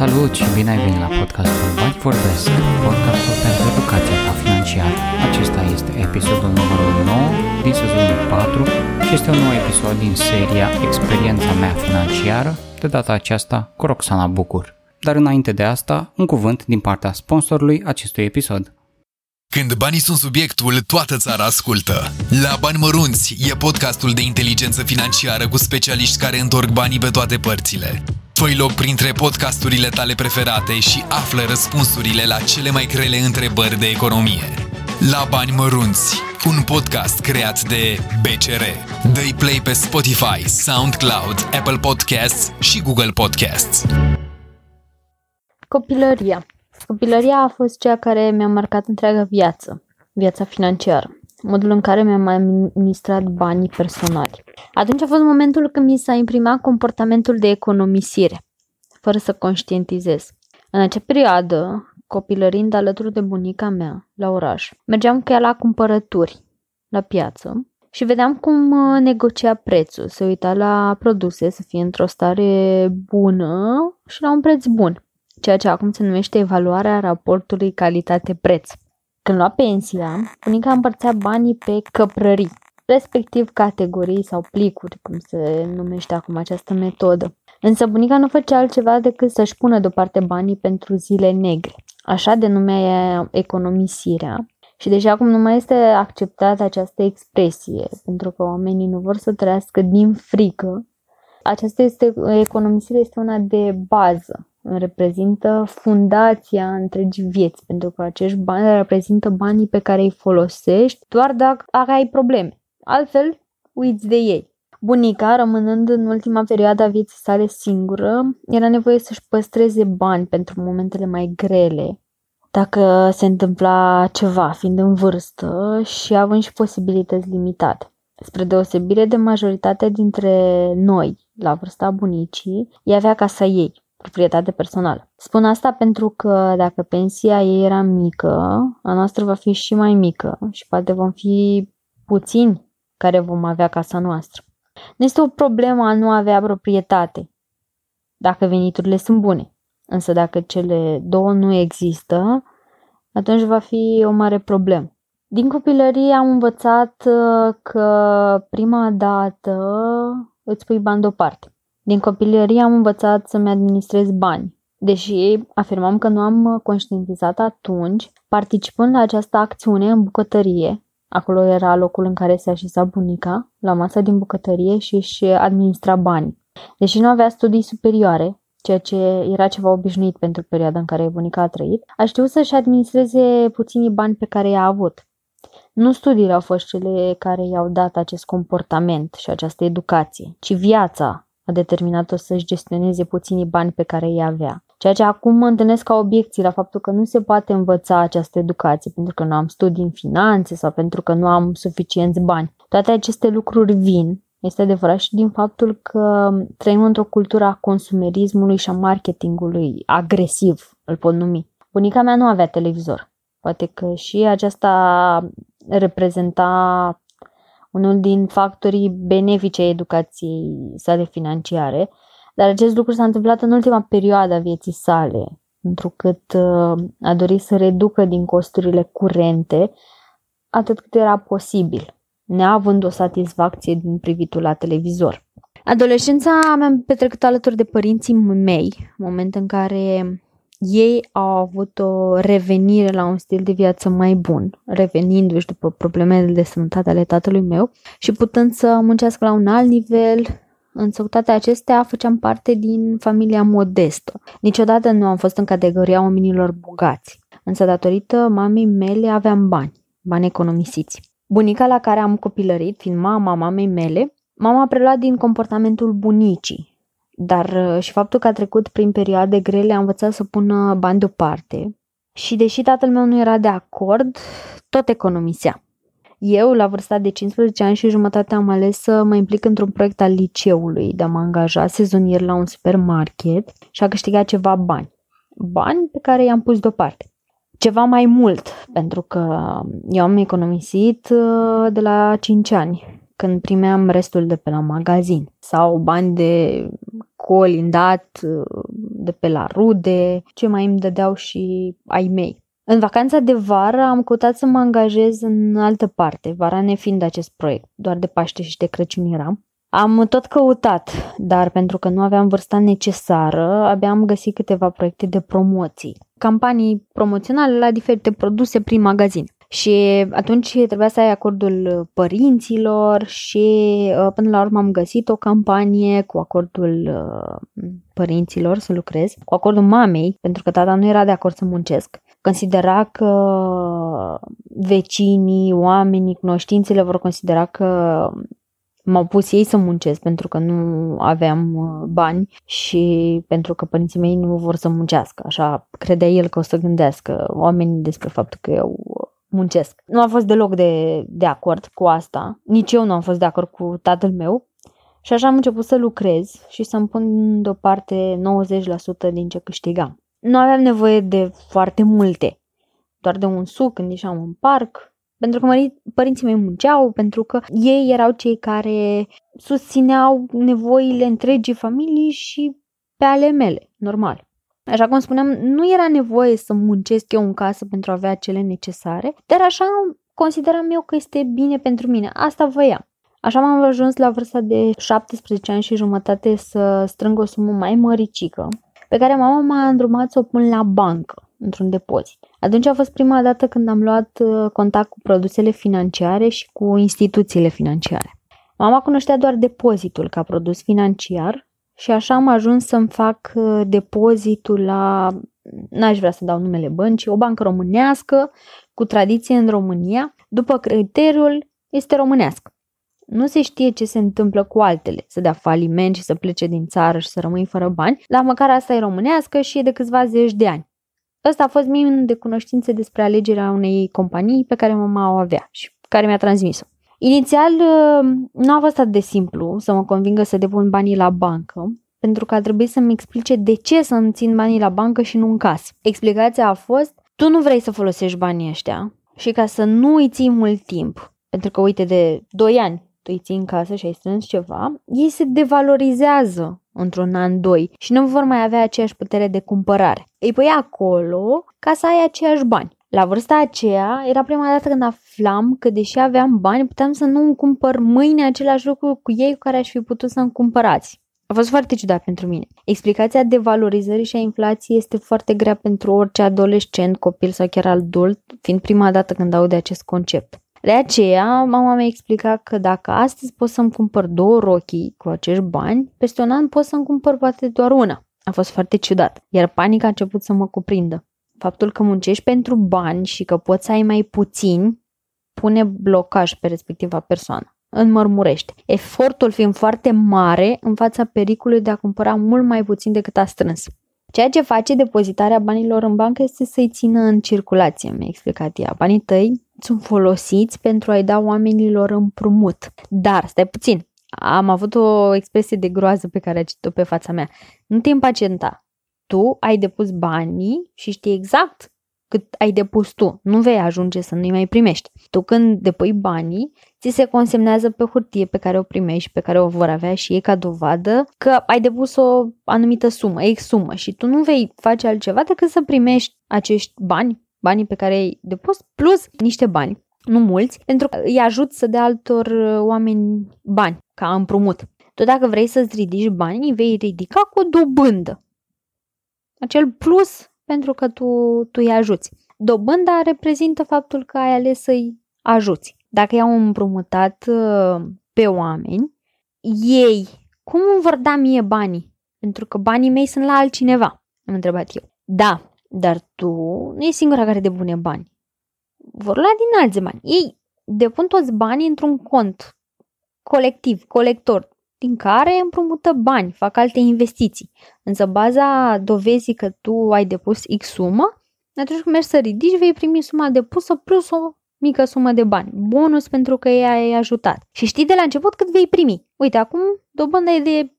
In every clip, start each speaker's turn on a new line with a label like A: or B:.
A: Salut și bine ai venit la podcastul Bani Vorbesc, podcastul pentru educația ta financiară. Acesta este episodul numărul 9 din sezonul 4 și este un nou episod din seria Experiența mea financiară, de data aceasta cu Roxana Bucur. Dar înainte de asta, un cuvânt din partea sponsorului acestui episod.
B: Când banii sunt subiectul, toată țara ascultă. La Bani Mărunți e podcastul de inteligență financiară cu specialiști care întorc banii pe toate părțile. Fă loc printre podcasturile tale preferate și află răspunsurile la cele mai grele întrebări de economie. La Bani Mărunți, un podcast creat de BCR. dă play pe Spotify, SoundCloud, Apple Podcasts și Google Podcasts.
C: Copilăria Copilăria a fost cea care mi-a marcat întreaga viață, viața financiară, modul în care mi-am administrat banii personali. Atunci a fost momentul când mi s-a imprimat comportamentul de economisire, fără să conștientizez. În acea perioadă, copilărind alături de bunica mea la oraș, mergeam cu ea la cumpărături, la piață, și vedeam cum uh, negocia prețul, se uita la produse să fie într-o stare bună și la un preț bun ceea ce acum se numește evaluarea raportului calitate-preț. Când lua pensia, bunica împărțea banii pe căprării, respectiv categorii sau plicuri, cum se numește acum această metodă. Însă bunica nu făcea altceva decât să-și pună deoparte banii pentru zile negre. Așa denumea economisirea. Și deși acum nu mai este acceptată această expresie, pentru că oamenii nu vor să trăiască din frică, această este, economisire este una de bază reprezintă fundația întregii vieți, pentru că acești bani reprezintă banii pe care îi folosești doar dacă ai probleme. Altfel, uiți de ei. Bunica, rămânând în ultima perioadă a vieții sale singură, era nevoie să-și păstreze bani pentru momentele mai grele, dacă se întâmpla ceva, fiind în vârstă și având și posibilități limitate. Spre deosebire de majoritatea dintre noi, la vârsta bunicii, ea avea casa ei, proprietate personală. Spun asta pentru că dacă pensia ei era mică, a noastră va fi și mai mică și poate vom fi puțini care vom avea casa noastră. Nu este o problemă a nu avea proprietate, dacă veniturile sunt bune. Însă dacă cele două nu există, atunci va fi o mare problemă. Din copilărie am învățat uh, că prima dată îți pui bani deoparte. Din copilărie am învățat să-mi administrez bani. Deși afirmam că nu am conștientizat atunci, participând la această acțiune în bucătărie, acolo era locul în care se așeza bunica, la masa din bucătărie și își administra bani. Deși nu avea studii superioare, ceea ce era ceva obișnuit pentru perioada în care bunica a trăit, a știut să-și administreze puținii bani pe care i-a avut. Nu studiile au fost cele care i-au dat acest comportament și această educație, ci viața a determinat-o să-și gestioneze puținii bani pe care îi avea. Ceea ce acum mă întâlnesc ca obiecții la faptul că nu se poate învăța această educație pentru că nu am studii în finanțe sau pentru că nu am suficienți bani. Toate aceste lucruri vin, este adevărat și din faptul că trăim într-o cultură a consumerismului și a marketingului agresiv, îl pot numi. Bunica mea nu avea televizor. Poate că și aceasta reprezenta unul din factorii benefice ai educației sale financiare, dar acest lucru s-a întâmplat în ultima perioadă a vieții sale, întrucât uh, a dorit să reducă din costurile curente atât cât era posibil, neavând o satisfacție din privitul la televizor. Adolescența mi-am petrecut alături de părinții mei, moment în care ei au avut o revenire la un stil de viață mai bun, revenindu-și după problemele de sănătate ale tatălui meu și putând să muncească la un alt nivel, însă cu toate acestea făceam parte din familia modestă. Niciodată nu am fost în categoria oamenilor bogați, însă datorită mamei mele aveam bani, bani economisiți. Bunica la care am copilărit, fiind mama mamei mele, mama a preluat din comportamentul bunicii dar uh, și faptul că a trecut prin perioade grele a învățat să pună bani deoparte. Și deși tatăl meu nu era de acord, tot economisea. Eu, la vârsta de 15 ani și jumătate, am ales să mă implic într-un proiect al liceului, de a mă angaja sezonier la un supermarket și a câștigat ceva bani. Bani pe care i-am pus deoparte. Ceva mai mult, pentru că eu am economisit uh, de la 5 ani, când primeam restul de pe la magazin sau bani de colindat de pe la rude, ce mai îmi dădeau și ai mei. În vacanța de vară am căutat să mă angajez în altă parte, vara nefiind acest proiect, doar de Paște și de Crăciun eram. Am tot căutat, dar pentru că nu aveam vârsta necesară, abia am găsit câteva proiecte de promoții, campanii promoționale la diferite produse prin magazin. Și atunci trebuia să ai acordul părinților și uh, până la urmă am găsit o campanie cu acordul uh, părinților să lucrez, cu acordul mamei, pentru că tata nu era de acord să muncesc. Considera că vecinii, oamenii, cunoștințele vor considera că m-au pus ei să muncesc pentru că nu aveam uh, bani și pentru că părinții mei nu vor să muncească. Așa credea el că o să gândească oamenii despre faptul că eu muncesc. Nu am fost deloc de, de acord cu asta. Nici eu nu am fost de acord cu tatăl meu. Și așa am început să lucrez și să-mi pun deoparte 90% din ce câștigam. Nu aveam nevoie de foarte multe, doar de un suc când ieșeam în parc, pentru că părinții mei munceau, pentru că ei erau cei care susțineau nevoile întregii familii și pe ale mele, normal. Așa cum spuneam, nu era nevoie să muncesc eu în casă pentru a avea cele necesare, dar așa consideram eu că este bine pentru mine. Asta voiam. Așa m-am ajuns la vârsta de 17 ani și jumătate să strâng o sumă mai măricică, pe care mama m-a îndrumat să o pun la bancă, într-un depozit. Atunci a fost prima dată când am luat uh, contact cu produsele financiare și cu instituțiile financiare. Mama cunoștea doar depozitul ca produs financiar și așa am ajuns să-mi fac uh, depozitul la, n-aș vrea să dau numele băncii, o bancă românească cu tradiție în România, după criteriul este românească. Nu se știe ce se întâmplă cu altele, să dea faliment și să plece din țară și să rămâi fără bani, la măcar asta e românească și e de câțiva zeci de ani. Ăsta a fost minimul de cunoștințe despre alegerea unei companii pe care mama o avea și care mi-a transmis-o. Inițial uh, nu a fost atât de simplu să mă convingă să depun banii la bancă, pentru că a trebuit să-mi explice de ce să-mi țin banii la bancă și nu în casă. Explicația a fost, tu nu vrei să folosești banii ăștia și ca să nu îi ții mult timp, pentru că uite de 2 ani tu îi ții în casă și ai strâns ceva, ei se devalorizează într-un an, doi și nu vor mai avea aceeași putere de cumpărare. Îi pui acolo ca să ai aceiași bani. La vârsta aceea era prima dată când aflam că deși aveam bani, puteam să nu îmi cumpăr mâine același lucru cu ei cu care aș fi putut să-mi cumpărați. A fost foarte ciudat pentru mine. Explicația de valorizării și a inflației este foarte grea pentru orice adolescent, copil sau chiar adult, fiind prima dată când aud de acest concept. De aceea, mama mi-a explicat că dacă astăzi pot să-mi cumpăr două rochii cu acești bani, peste un an pot să-mi cumpăr poate doar una. A fost foarte ciudat, iar panica a început să mă cuprindă. Faptul că muncești pentru bani și că poți să ai mai puțin pune blocaj pe respectiva persoană. Înmărmurește. Efortul fiind foarte mare în fața pericolului de a cumpăra mult mai puțin decât a strâns. Ceea ce face depozitarea banilor în bancă este să-i țină în circulație, mi-a explicat ea. Banii tăi sunt folosiți pentru a-i da oamenilor împrumut. Dar, stai puțin, am avut o expresie de groază pe care a citit-o pe fața mea. Nu te impacienta. Tu ai depus banii și știi exact cât ai depus tu. Nu vei ajunge să nu-i mai primești. Tu când depui banii, ți se consemnează pe hârtie pe care o primești, pe care o vor avea și ei ca dovadă că ai depus o anumită sumă, X sumă și tu nu vei face altceva decât să primești acești bani, banii pe care ai depus, plus niște bani, nu mulți, pentru că îi ajut să dea altor oameni bani, ca împrumut. Tu dacă vrei să-ți ridici banii, vei ridica cu o dobândă. Acel plus pentru că tu, tu îi ajuți. Dobânda reprezintă faptul că ai ales să-i ajuți. Dacă i-au împrumutat uh, pe oameni, ei cum îmi vor da mie banii? Pentru că banii mei sunt la altcineva, am întrebat eu. Da, dar tu nu e singura care depune bani. Vor lua din alți bani. Ei depun toți banii într-un cont colectiv, colector, din care împrumută bani, fac alte investiții. Însă baza dovezii că tu ai depus X sumă, atunci când mergi să ridici, vei primi suma depusă plus o mică sumă de bani. Bonus pentru că ea ai ajutat. Și știi de la început cât vei primi. Uite, acum dobânda e de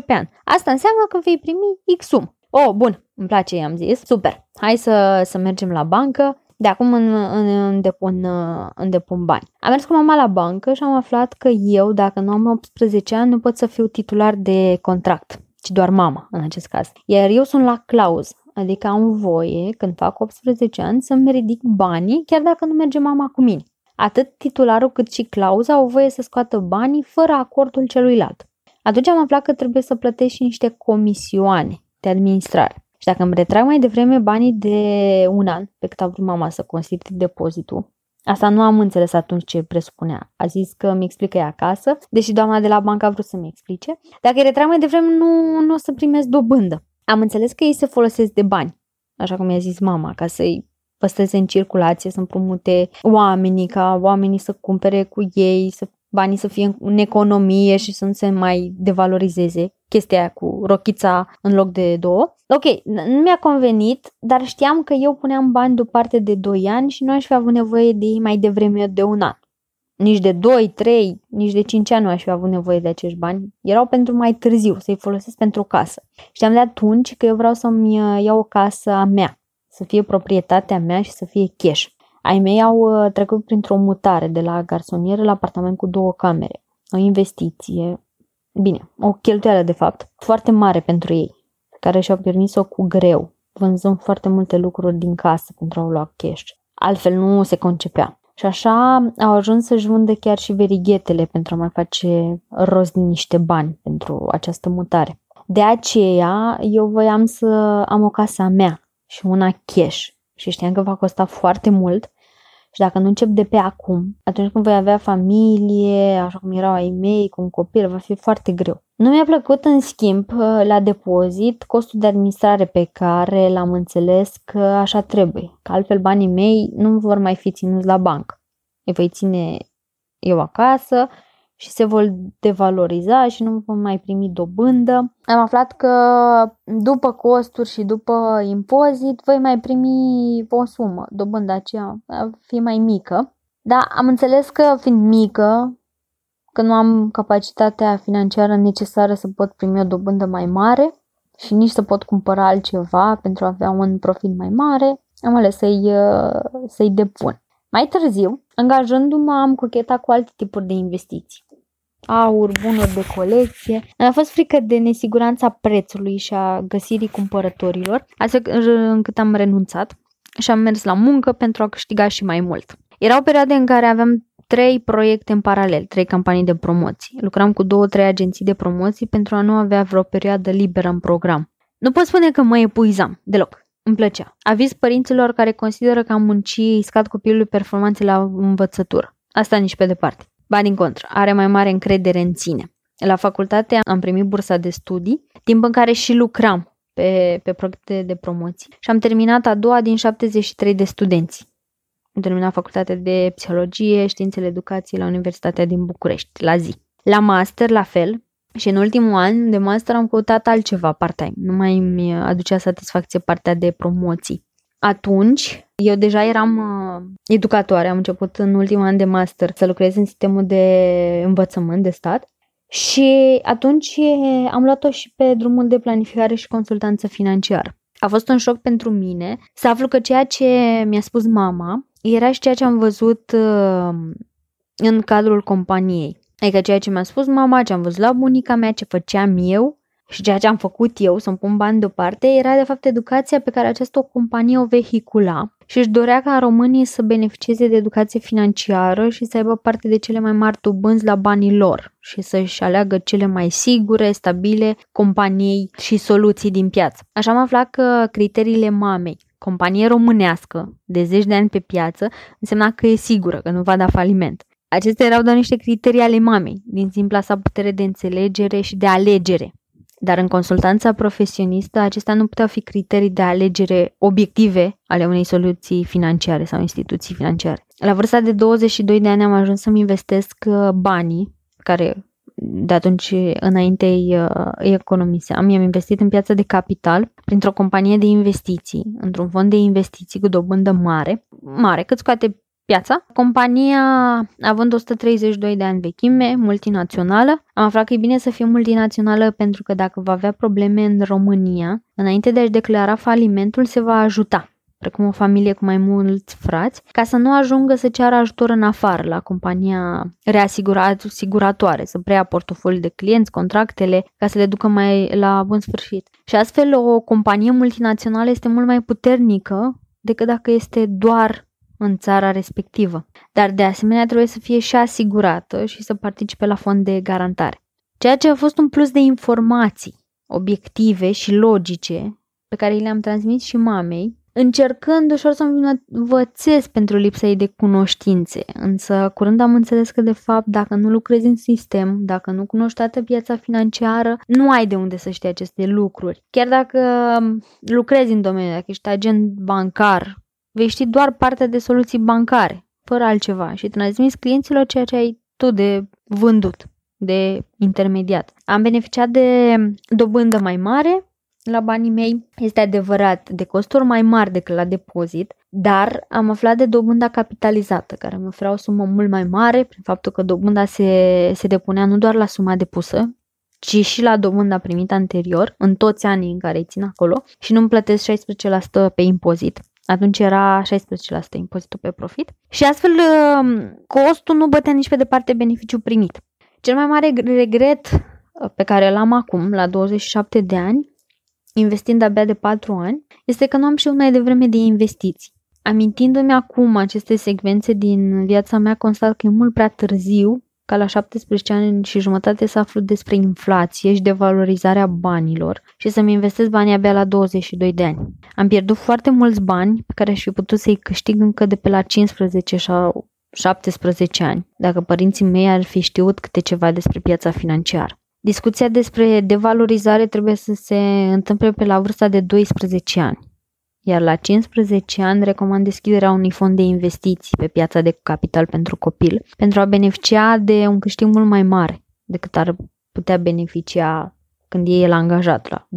C: 5% pe an. Asta înseamnă că vei primi X sumă. Oh, bun, îmi place, i-am zis. Super. Hai să, să mergem la bancă de acum în, în, în, depun, în depun bani. Am mers cu mama la bancă și am aflat că eu, dacă nu am 18 ani, nu pot să fiu titular de contract. ci doar mama în acest caz. Iar eu sunt la clauză, adică am voie, când fac 18 ani, să-mi ridic banii, chiar dacă nu merge mama cu mine. Atât titularul cât și clauza au voie să scoată banii fără acordul celuilalt. Atunci am aflat că trebuie să plătesc și niște comisioane de administrare. Și dacă îmi retrag mai devreme banii de un an, pe cât a vrut mama să constituie depozitul, Asta nu am înțeles atunci ce presupunea. A zis că mi explică ea acasă, deși doamna de la bancă a vrut să mi explice. Dacă îi retrag mai devreme, nu, nu o să primesc dobândă. Am înțeles că ei se folosesc de bani, așa cum i-a zis mama, ca să-i păstreze în circulație, să împrumute oamenii, ca oamenii să cumpere cu ei, să banii să fie în economie și să nu se mai devalorizeze chestia aia cu rochița în loc de două. Ok, nu mi-a convenit, dar știam că eu puneam bani deoparte de 2 ani și nu aș fi avut nevoie de ei mai devreme de un an. Nici de 2, 3, nici de 5 ani nu aș fi avut nevoie de acești bani. Erau pentru mai târziu, să-i folosesc pentru o casă. Știam de atunci că eu vreau să-mi uh, iau o casă a mea, să fie proprietatea mea și să fie cash. Ai mei au uh, trecut printr-o mutare de la garsonieră la apartament cu două camere. O investiție, bine, o cheltuială de fapt, foarte mare pentru ei, care și-au permis-o cu greu, vânzând foarte multe lucruri din casă pentru a lua cash. Altfel nu se concepea. Și așa au ajuns să-și vândă chiar și verighetele pentru a mai face rost din niște bani pentru această mutare. De aceea eu voiam să am o casă a mea și una cash și știam că va costa foarte mult și dacă nu încep de pe acum, atunci când voi avea familie, așa cum erau ai mei, cu un copil, va fi foarte greu. Nu mi-a plăcut, în schimb, la depozit, costul de administrare pe care l-am înțeles că așa trebuie, că altfel banii mei nu vor mai fi ținuți la bancă. Îi voi ține eu acasă și se vor devaloriza și nu vom mai primi dobândă. Am aflat că după costuri și după impozit voi mai primi o sumă, dobânda aceea va fi mai mică. Dar am înțeles că fiind mică, că nu am capacitatea financiară necesară să pot primi o dobândă mai mare și nici să pot cumpăra altceva pentru a avea un profit mai mare, am ales să-i, să-i depun. Mai târziu, angajându-mă, am cochetat cu alte tipuri de investiții aur, bunuri de colecție. A fost frică de nesiguranța prețului și a găsirii cumpărătorilor, astfel încât am renunțat și am mers la muncă pentru a câștiga și mai mult. Erau perioade în care aveam trei proiecte în paralel, trei campanii de promoții. Lucram cu două, trei agenții de promoții pentru a nu avea vreo perioadă liberă în program. Nu pot spune că mă epuizam, deloc. Îmi plăcea. Aviz părinților care consideră că am muncit scad copilului performanțe la învățătură. Asta nici pe departe. Ba din contră, are mai mare încredere în sine. La facultate am primit bursa de studii, timp în care și lucram pe, pe proiecte de promoții și am terminat a doua din 73 de studenți. Am terminat facultatea de psihologie, științele educației la Universitatea din București, la zi. La master, la fel, și în ultimul an de master am căutat altceva part-time. Nu mai mi aducea satisfacție partea de promoții. Atunci, eu deja eram uh, educatoare, am început în ultimul an de master să lucrez în sistemul de învățământ de stat și atunci am luat-o și pe drumul de planificare și consultanță financiară. A fost un șoc pentru mine să aflu că ceea ce mi-a spus mama era și ceea ce am văzut uh, în cadrul companiei. Adică ceea ce mi-a spus mama, ce am văzut la bunica mea, ce făceam eu și ceea ce am făcut eu, să-mi pun bani deoparte, era de fapt educația pe care această companie o vehicula și își dorea ca românii să beneficieze de educație financiară și să aibă parte de cele mai mari dobânzi la banii lor și să-și aleagă cele mai sigure, stabile companii și soluții din piață. Așa am aflat că criteriile mamei, companie românească de zeci de ani pe piață, însemna că e sigură, că nu va da faliment. Acestea erau doar niște criterii ale mamei, din simpla sa putere de înțelegere și de alegere. Dar în consultanța profesionistă, acestea nu puteau fi criterii de alegere obiective ale unei soluții financiare sau instituții financiare. La vârsta de 22 de ani am ajuns să-mi investesc uh, banii care de atunci înainte îi, uh, îi economiseam. I-am investit în piața de capital printr-o companie de investiții, într-un fond de investiții cu dobândă mare, mare, cât scoate piața. Compania, având 132 de ani vechime, multinațională, am aflat că e bine să fie multinațională pentru că dacă va avea probleme în România, înainte de a-și declara falimentul, se va ajuta. precum o familie cu mai mulți frați, ca să nu ajungă să ceară ajutor în afară la compania reasiguratoare, să preia portofoliul de clienți, contractele, ca să le ducă mai la bun sfârșit. Și astfel o companie multinațională este mult mai puternică decât dacă este doar în țara respectivă. Dar de asemenea trebuie să fie și asigurată și să participe la fond de garantare. Ceea ce a fost un plus de informații obiective și logice pe care le-am transmis și mamei, încercând ușor să mă învățez pentru lipsa ei de cunoștințe. Însă curând am înțeles că de fapt dacă nu lucrezi în sistem, dacă nu cunoști toată piața financiară, nu ai de unde să știi aceste lucruri. Chiar dacă lucrezi în domeniu, dacă ești agent bancar, vei ști doar partea de soluții bancare, fără altceva și transmis clienților ceea ce ai tu de vândut, de intermediat. Am beneficiat de dobândă mai mare la banii mei, este adevărat, de costuri mai mari decât la depozit, dar am aflat de dobânda capitalizată, care mi oferea o sumă mult mai mare, prin faptul că dobânda se, se depunea nu doar la suma depusă, ci și la dobânda primită anterior, în toți anii în care îi țin acolo, și nu-mi plătesc 16% pe impozit. Atunci era 16% impozitul pe profit și astfel um, costul nu bătea nici pe departe beneficiul primit. Cel mai mare regret uh, pe care îl am acum, la 27 de ani, investind abia de 4 ani, este că nu am știut mai devreme de investiții. Amintindu-mi acum aceste secvențe din viața mea, constat că e mult prea târziu ca la 17 ani și jumătate să aflu despre inflație și devalorizarea banilor și să-mi investesc banii abia la 22 de ani. Am pierdut foarte mulți bani pe care aș fi putut să-i câștig încă de pe la 15 sau 17 ani, dacă părinții mei ar fi știut câte ceva despre piața financiară. Discuția despre devalorizare trebuie să se întâmple pe la vârsta de 12 ani iar la 15 ani recomand deschiderea unui fond de investiții pe piața de capital pentru copil, pentru a beneficia de un câștig mult mai mare decât ar putea beneficia când e el angajat la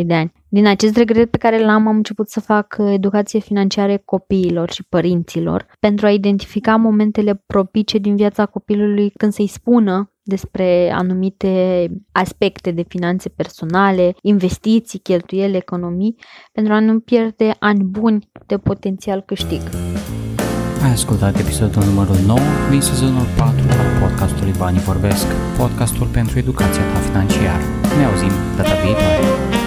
C: 22-23 de ani. Din acest regret pe care l-am, am început să fac educație financiară copiilor și părinților pentru a identifica momentele propice din viața copilului când să-i spună despre anumite aspecte de finanțe personale, investiții, cheltuieli, economii, pentru a nu pierde ani buni de potențial câștig.
A: Ai ascultat episodul numărul 9 din sezonul 4 al podcastului Banii Vorbesc, podcastul pentru educația ta financiară. Ne auzim data viitoare!